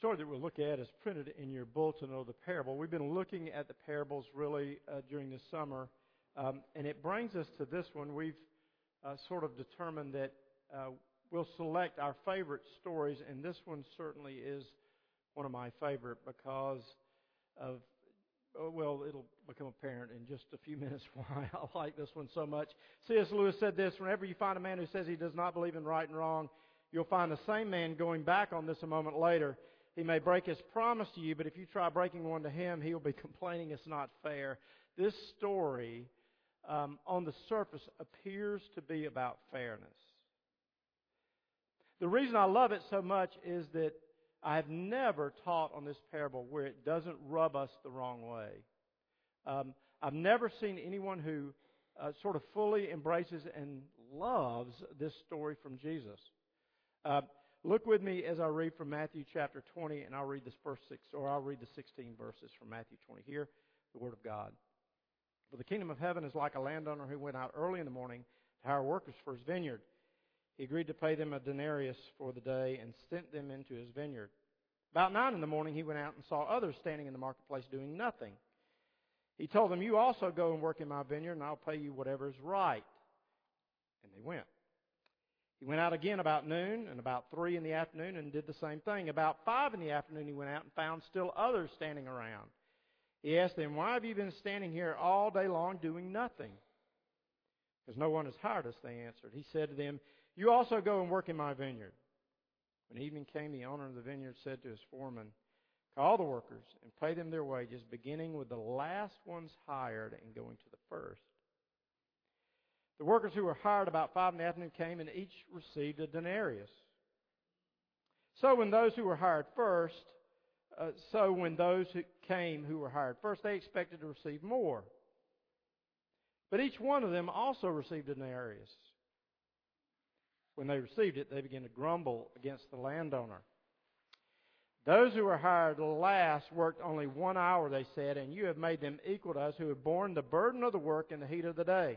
story that we'll look at is printed in your bulletin of the parable. We've been looking at the parables really uh, during the summer, um, and it brings us to this one. We've uh, sort of determined that uh, we'll select our favorite stories, and this one certainly is one of my favorite because of oh, well, it'll become apparent in just a few minutes why I like this one so much. C.S. Lewis said this Whenever you find a man who says he does not believe in right and wrong, you'll find the same man going back on this a moment later. He may break his promise to you, but if you try breaking one to him, he'll be complaining it's not fair. This story, um, on the surface, appears to be about fairness. The reason I love it so much is that I have never taught on this parable where it doesn't rub us the wrong way. Um, I've never seen anyone who uh, sort of fully embraces and loves this story from Jesus. Uh, Look with me as I read from Matthew chapter 20, and I'll read this first six, or I'll read the 16 verses from Matthew 20. Here, the Word of God. For the kingdom of heaven is like a landowner who went out early in the morning to hire workers for his vineyard. He agreed to pay them a denarius for the day and sent them into his vineyard. About nine in the morning, he went out and saw others standing in the marketplace doing nothing. He told them, You also go and work in my vineyard, and I'll pay you whatever is right. And they went. He went out again about noon and about three in the afternoon and did the same thing. About five in the afternoon, he went out and found still others standing around. He asked them, Why have you been standing here all day long doing nothing? Because no one has hired us, they answered. He said to them, You also go and work in my vineyard. When evening came, the owner of the vineyard said to his foreman, Call the workers and pay them their wages, beginning with the last ones hired and going to the first. The workers who were hired about five in the afternoon came and each received a denarius. So when those who were hired first, uh, so when those who came who were hired first, they expected to receive more. But each one of them also received a denarius. When they received it, they began to grumble against the landowner. Those who were hired last worked only one hour, they said, and you have made them equal to us who have borne the burden of the work in the heat of the day.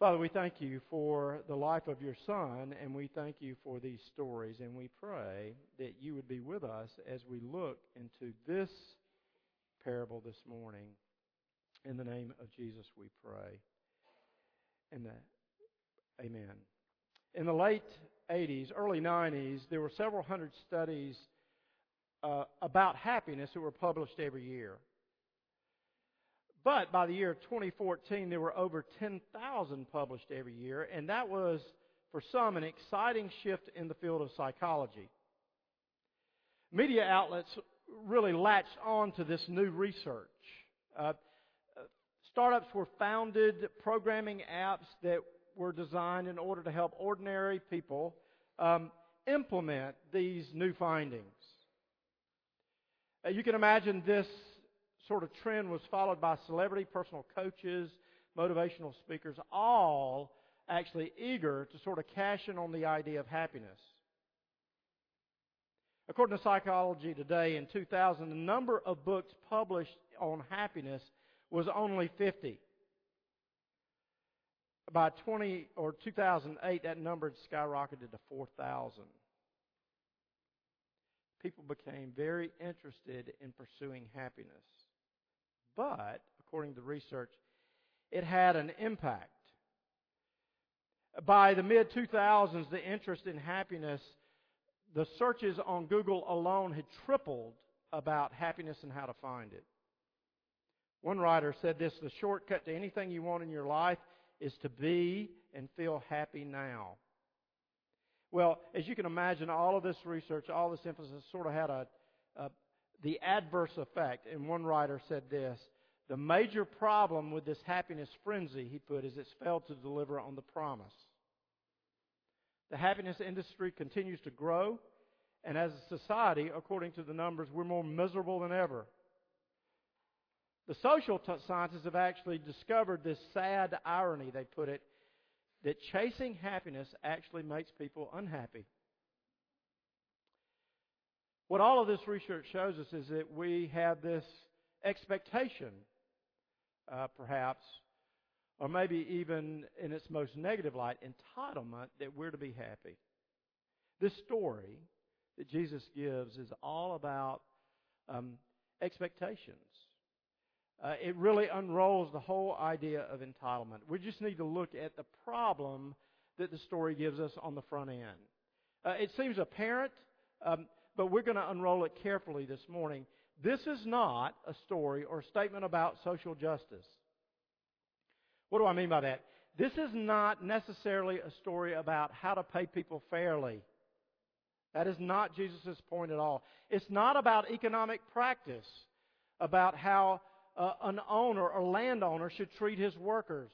Father, we thank you for the life of your Son, and we thank you for these stories, and we pray that you would be with us as we look into this parable this morning. In the name of Jesus, we pray. And the, amen. In the late 80s, early 90s, there were several hundred studies uh, about happiness that were published every year. But by the year 2014, there were over 10,000 published every year, and that was, for some, an exciting shift in the field of psychology. Media outlets really latched on to this new research. Uh, startups were founded, programming apps that were designed in order to help ordinary people um, implement these new findings. Uh, you can imagine this sort of trend was followed by celebrity personal coaches, motivational speakers, all actually eager to sort of cash in on the idea of happiness. According to Psychology Today, in 2000, the number of books published on happiness was only 50. By 20 or 2008, that number had skyrocketed to 4,000. People became very interested in pursuing happiness but, according to research, it had an impact. By the mid 2000s, the interest in happiness, the searches on Google alone had tripled about happiness and how to find it. One writer said this the shortcut to anything you want in your life is to be and feel happy now. Well, as you can imagine, all of this research, all this emphasis sort of had a, a, the adverse effect. And one writer said this The major problem with this happiness frenzy, he put, is it's failed to deliver on the promise. The happiness industry continues to grow, And as a society, according to the numbers, we're more miserable than ever. The social t- scientists have actually discovered this sad irony, they put it, that chasing happiness actually makes people unhappy. What all of this research shows us is that we have this expectation, uh, perhaps, or maybe even in its most negative light, entitlement that we're to be happy. This story that Jesus gives is all about um, expectations. Uh, it really unrolls the whole idea of entitlement. We just need to look at the problem that the story gives us on the front end. Uh, it seems apparent, um, but we're going to unroll it carefully this morning. This is not a story or statement about social justice. What do I mean by that? This is not necessarily a story about how to pay people fairly. That is not Jesus' point at all. It's not about economic practice, about how uh, an owner or landowner should treat his workers,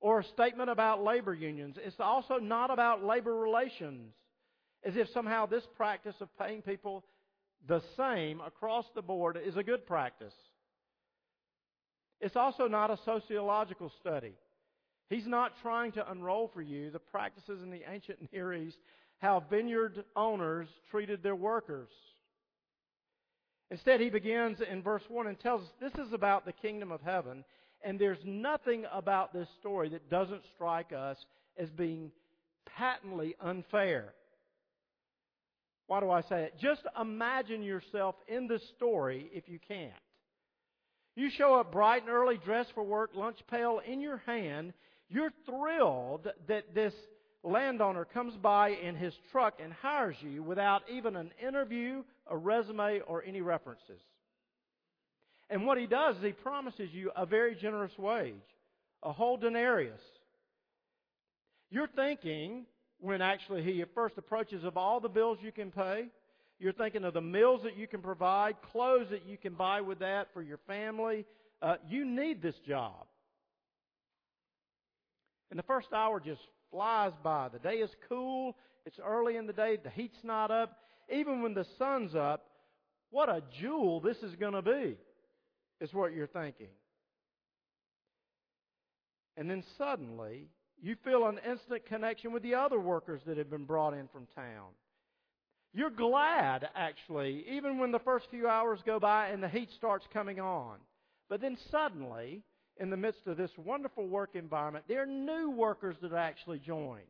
or a statement about labor unions. It's also not about labor relations, as if somehow this practice of paying people the same across the board is a good practice. It's also not a sociological study. He's not trying to unroll for you the practices in the ancient Near East, how vineyard owners treated their workers. Instead, he begins in verse 1 and tells us this is about the kingdom of heaven, and there's nothing about this story that doesn't strike us as being patently unfair. Why do I say it? Just imagine yourself in this story if you can't. You show up bright and early, dressed for work, lunch pail in your hand. You're thrilled that this landowner comes by in his truck and hires you without even an interview, a resume, or any references. And what he does is he promises you a very generous wage, a whole denarius. You're thinking, when actually he first approaches of all the bills you can pay. You're thinking of the meals that you can provide, clothes that you can buy with that for your family. Uh, you need this job. And the first hour just flies by. The day is cool. It's early in the day. The heat's not up. Even when the sun's up, what a jewel this is going to be, is what you're thinking. And then suddenly, you feel an instant connection with the other workers that have been brought in from town. You're glad, actually, even when the first few hours go by and the heat starts coming on. But then suddenly, in the midst of this wonderful work environment, there are new workers that actually join.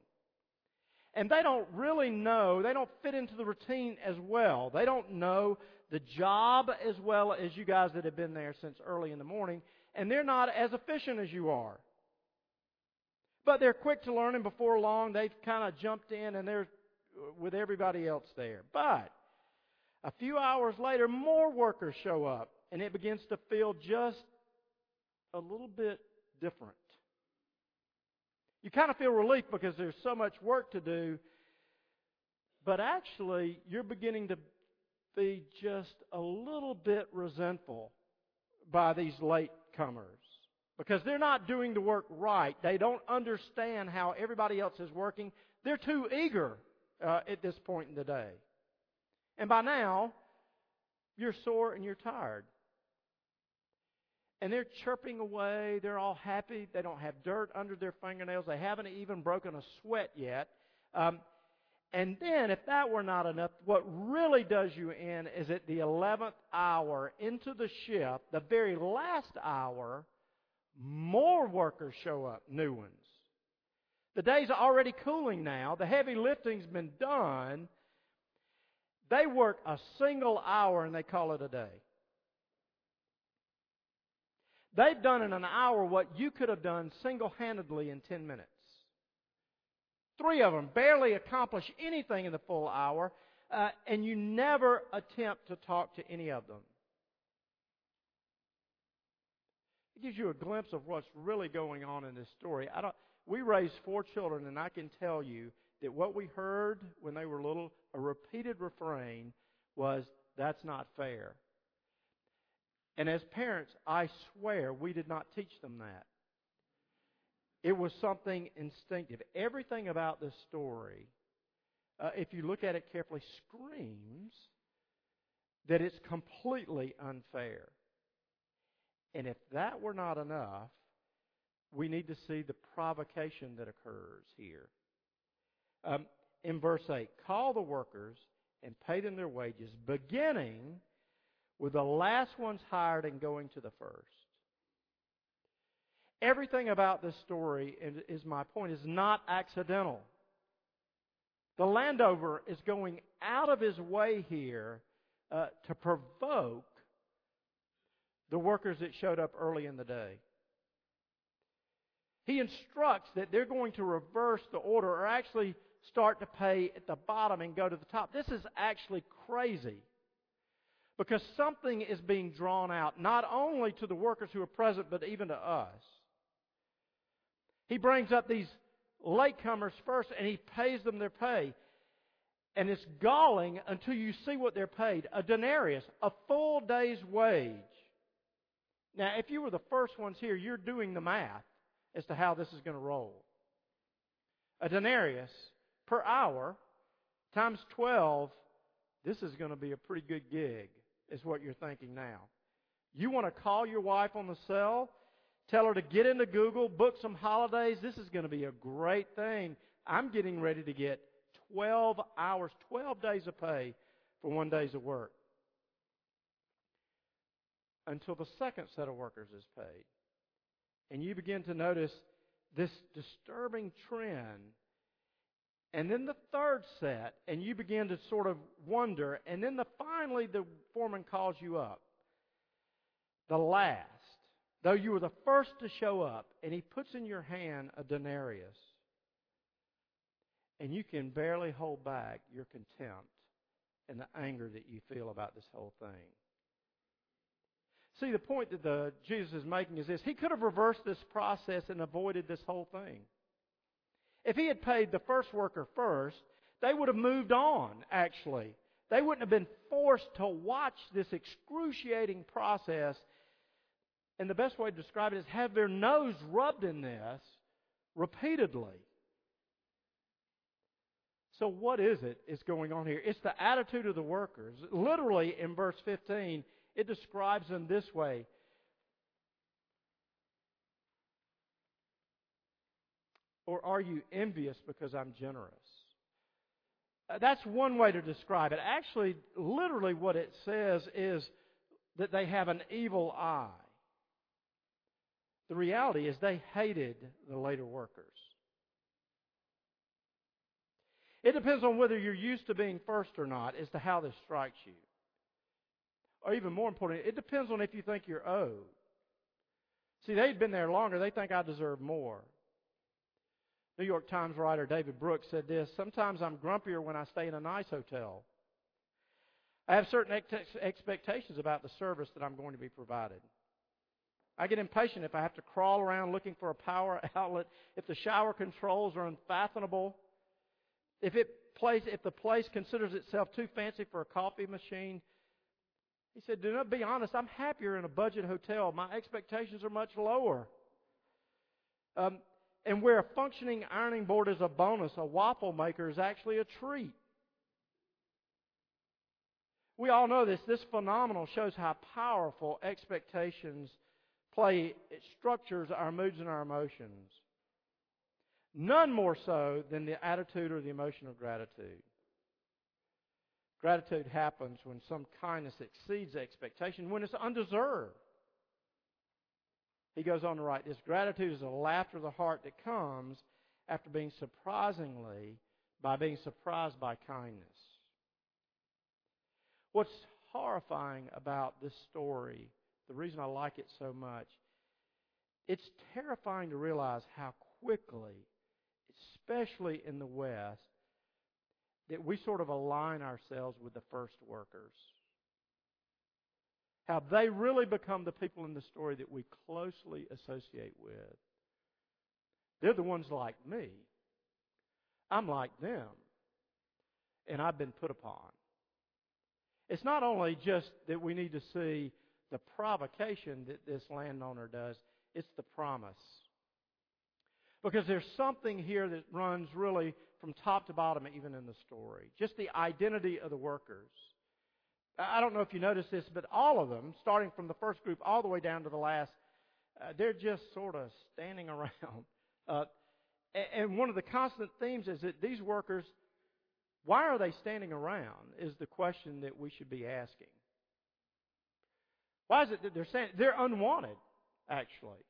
And they don't really know, they don't fit into the routine as well. They don't know the job as well as you guys that have been there since early in the morning, and they're not as efficient as you are. But they're quick to learn, and before long, they've kind of jumped in and they're with everybody else there. But a few hours later, more workers show up, and it begins to feel just a little bit different. You kind of feel relief because there's so much work to do, but actually, you're beginning to be just a little bit resentful by these late comers because they're not doing the work right. They don't understand how everybody else is working. They're too eager uh, at this point in the day. And by now, you're sore and you're tired. And they're chirping away. They're all happy. They don't have dirt under their fingernails. They haven't even broken a sweat yet. Um, and then, if that were not enough, what really does you in is at the 11th hour into the shift, the very last hour, more workers show up, new ones. The day's are already cooling now. The heavy lifting's been done. They work a single hour and they call it a day. They've done in an hour what you could have done single handedly in 10 minutes. Three of them barely accomplish anything in the full hour, uh, and you never attempt to talk to any of them. It gives you a glimpse of what's really going on in this story. I don't, we raised four children, and I can tell you that what we heard when they were little, a repeated refrain, was, That's not fair. And as parents, I swear we did not teach them that. It was something instinctive. Everything about this story uh, if you look at it carefully, screams that it's completely unfair. And if that were not enough, we need to see the provocation that occurs here. Um, in verse 8, call the workers and pay them their wages, beginning with the last ones hired and going to the first. Everything about this story, is my point, is not accidental. The landowner is going out of his way here uh, to provoke the workers that showed up early in the day. He instructs that they're going to reverse the order or actually start to pay at the bottom and go to the top. This is actually crazy because something is being drawn out, not only to the workers who are present, but even to us. He brings up these latecomers first and he pays them their pay. And it's galling until you see what they're paid. A denarius, a full day's wage. Now, if you were the first ones here, you're doing the math as to how this is going to roll. A denarius per hour times 12, this is going to be a pretty good gig, is what you're thinking now. You want to call your wife on the cell, tell her to get into Google, book some holidays. This is going to be a great thing. I'm getting ready to get 12 hours, 12 days of pay for one day's of work. Until the second set of workers is paid. And you begin to notice this disturbing trend and then the third set, and you begin to sort of wonder, and then the, finally the foreman calls you up. The last, though you were the first to show up, and he puts in your hand a denarius, and you can barely hold back your contempt and the anger that you feel about this whole thing. See, the point that the, Jesus is making is this. He could have reversed this process and avoided this whole thing. If he had paid the first worker first, they would have moved on, actually. They wouldn't have been forced to watch this excruciating process. And the best way to describe it is have their nose rubbed in this repeatedly. So what is it is going on here? It's the attitude of the workers. Literally in verse 15, it describes them this way. Or are you envious because I'm generous? Uh, that's one way to describe it. Actually, literally, what it says is that they have an evil eye. The reality is they hated the later workers. It depends on whether you're used to being first or not as to how this strikes you. Or even more important, it depends on if you think you're owed. See, they'd been there longer. They think I deserve more. New York Times writer David Brooks said this Sometimes I'm grumpier when I stay in a nice hotel. I have certain ex- expectations about the service that I'm going to be provided. I get impatient if I have to crawl around looking for a power outlet, if the shower controls are unfathomable, if, it place, if the place considers itself too fancy for a coffee machine. He said, Do not be honest, I'm happier in a budget hotel. My expectations are much lower. Um, and where a functioning ironing board is a bonus, a waffle maker is actually a treat. We all know this. This phenomenal shows how powerful expectations play, it structures our moods and our emotions. None more so than the attitude or the emotion of gratitude. Gratitude happens when some kindness exceeds expectation, when it's undeserved. He goes on to write this gratitude is a laughter of the heart that comes after being surprisingly, by being surprised by kindness. What's horrifying about this story, the reason I like it so much, it's terrifying to realize how quickly, especially in the West, that we sort of align ourselves with the first workers how they really become the people in the story that we closely associate with. They're the ones like me. I'm like them. And I've been put upon. It's not only just that we need to see the provocation that this landowner does, it's the promise. Because there's something here that runs really from top to bottom, even in the story. Just the identity of the workers. I don't know if you noticed this, but all of them, starting from the first group all the way down to the last, uh, they're just sort of standing around. Uh, and one of the constant themes is that these workers, why are they standing around? Is the question that we should be asking. Why is it that they're standing? They're unwanted, actually.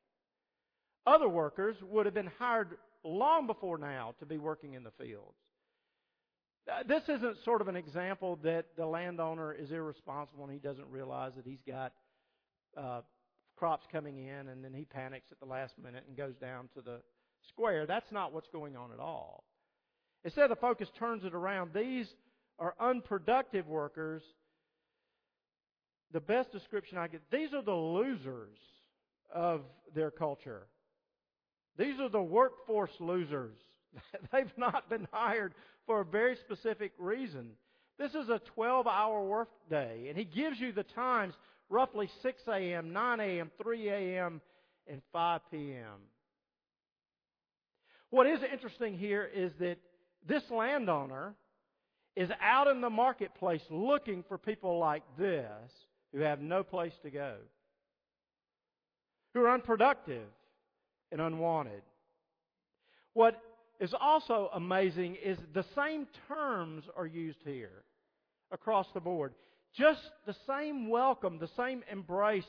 Other workers would have been hired long before now to be working in the fields. Uh, this isn't sort of an example that the landowner is irresponsible and he doesn't realize that he's got uh, crops coming in and then he panics at the last minute and goes down to the square. That's not what's going on at all. Instead, the focus turns it around. These are unproductive workers. The best description I get, these are the losers of their culture. These are the workforce losers. They've not been hired for a very specific reason. This is a 12 hour work day, and he gives you the times roughly 6 a.m., 9 a.m., 3 a.m., and 5 p.m. What is interesting here is that this landowner is out in the marketplace looking for people like this who have no place to go, who are unproductive and unwanted. What is also amazing is the same terms are used here across the board. Just the same welcome, the same embrace,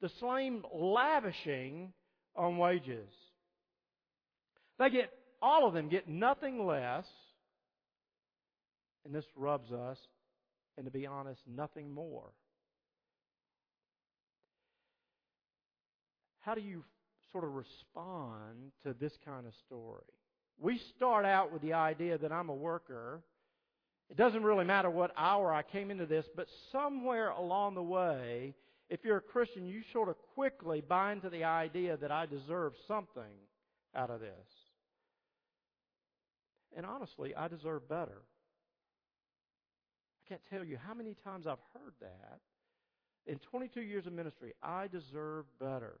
the same lavishing on wages. They get, all of them get nothing less, and this rubs us, and to be honest, nothing more. How do you sort of respond to this kind of story? We start out with the idea that I'm a worker. It doesn't really matter what hour I came into this, but somewhere along the way, if you're a Christian, you sort of quickly buy into the idea that I deserve something out of this. And honestly, I deserve better. I can't tell you how many times I've heard that. In 22 years of ministry, I deserve better.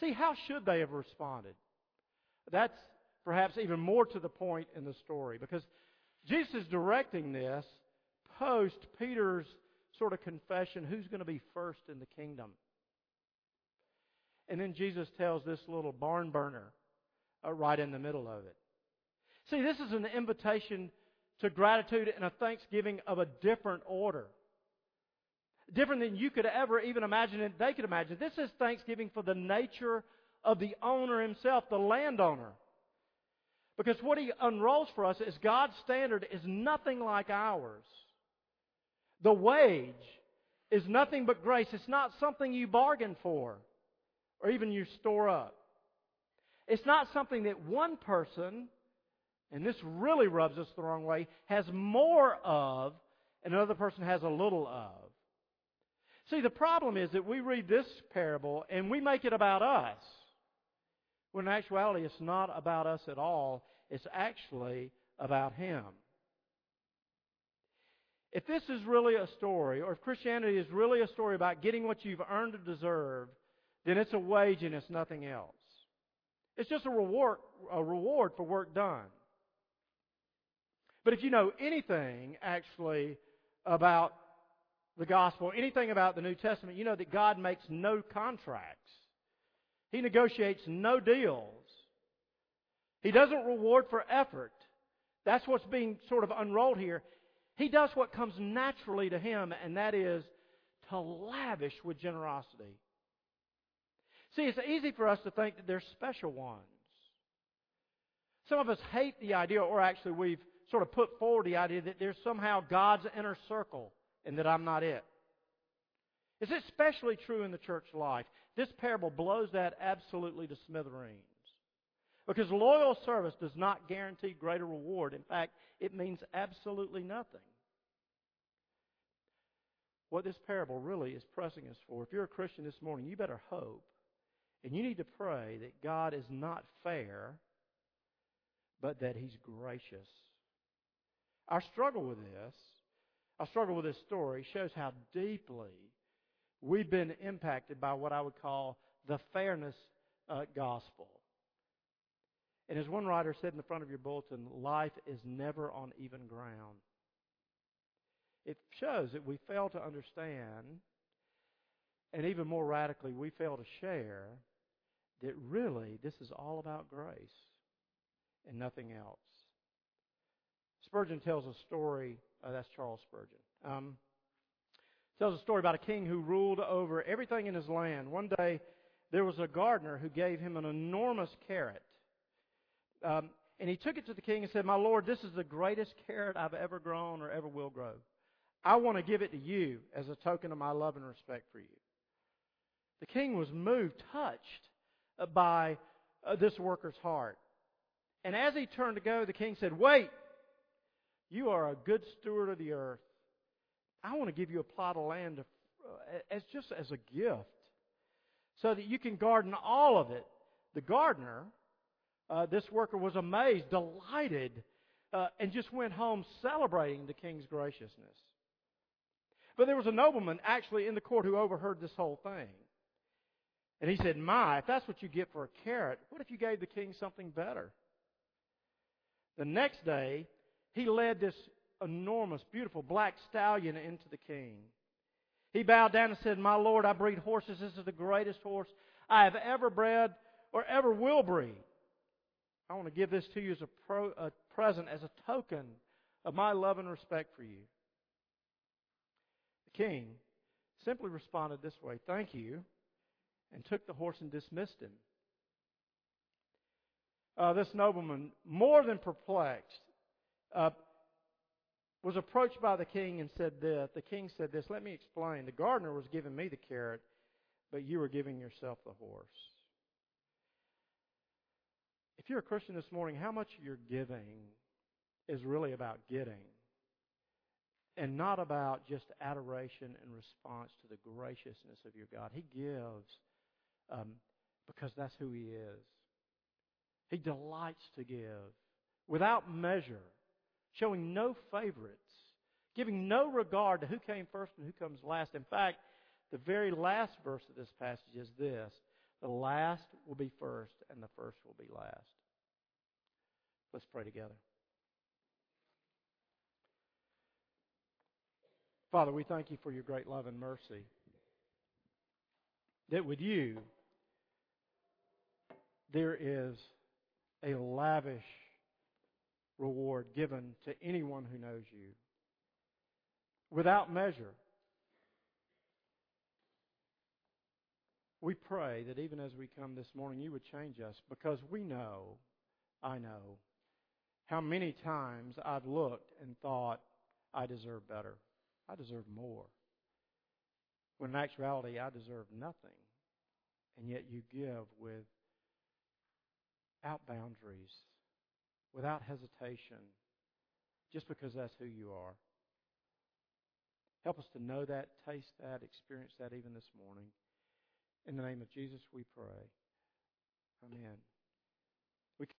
See, how should they have responded? That's perhaps even more to the point in the story because Jesus is directing this post Peter's sort of confession who's going to be first in the kingdom. And then Jesus tells this little barn burner uh, right in the middle of it. See, this is an invitation to gratitude and a thanksgiving of a different order. Different than you could ever even imagine and they could imagine. This is thanksgiving for the nature of the owner himself, the landowner. Because what he unrolls for us is God's standard is nothing like ours. The wage is nothing but grace. It's not something you bargain for or even you store up. It's not something that one person, and this really rubs us the wrong way, has more of and another person has a little of. See, the problem is that we read this parable and we make it about us. When in actuality, it's not about us at all. It's actually about Him. If this is really a story, or if Christianity is really a story about getting what you've earned or deserved, then it's a wage and it's nothing else. It's just a reward, a reward for work done. But if you know anything, actually, about the gospel, anything about the New Testament, you know that God makes no contracts. He negotiates no deals. He doesn't reward for effort. That's what's being sort of unrolled here. He does what comes naturally to him, and that is to lavish with generosity. See, it's easy for us to think that they're special ones. Some of us hate the idea, or actually we've sort of put forward the idea that there's somehow God's inner circle and that I'm not it. It's especially true in the church life. This parable blows that absolutely to smithereens. Because loyal service does not guarantee greater reward. In fact, it means absolutely nothing. What this parable really is pressing us for, if you're a Christian this morning, you better hope and you need to pray that God is not fair, but that He's gracious. Our struggle with this, our struggle with this story, shows how deeply we've been impacted by what I would call the fairness uh, gospel. And as one writer said in the front of your bulletin, life is never on even ground. It shows that we fail to understand, and even more radically, we fail to share that really this is all about grace and nothing else. Spurgeon tells a story, uh, that's Charles Spurgeon. Um, tells a story about a king who ruled over everything in his land. One day, there was a gardener who gave him an enormous carrot. Um, and he took it to the king and said, My lord, this is the greatest carrot I've ever grown or ever will grow. I want to give it to you as a token of my love and respect for you. The king was moved, touched by uh, this worker's heart. And as he turned to go, the king said, Wait, you are a good steward of the earth. I want to give you a plot of land uh, as just as a gift so that you can garden all of it. The gardener, uh, this worker was amazed, delighted, uh, and just went home celebrating the king's graciousness. But there was a nobleman actually in the court who overheard this whole thing. And he said, My, if that's what you get for a carrot, what if you gave the king something better? The next day, he led this enormous, beautiful black stallion into the king. He bowed down and said, My Lord, I breed horses. This is the greatest horse I have ever bred or ever will breed. I want to give this to you as a, pro, a present, as a token of my love and respect for you. The king simply responded this way Thank you, and took the horse and dismissed him. Uh, this nobleman, more than perplexed, uh, was approached by the king and said this. The king said this, let me explain. The gardener was giving me the carrot, but you were giving yourself the horse. If you're a Christian this morning, how much you're giving is really about getting and not about just adoration and response to the graciousness of your God. He gives um, because that's who He is. He delights to give without measure showing no favorites, giving no regard to who came first and who comes last. In fact, the very last verse of this passage is this the last will be first, and the first will be last. Let's pray together. Father, we thank you for your great love and mercy. That with you, there is a lavish reward given to anyone who knows you without measure. We pray that even as we come this morning, you would change us because we know, I know, how many times I've looked and thought, I deserve better. I deserve more. When in actuality, I deserve nothing. And yet you give with out boundaries without hesitation just because that's who you are. Help us to know that, taste that, experience that even this morning. In the name of Jesus, we pray. Amen.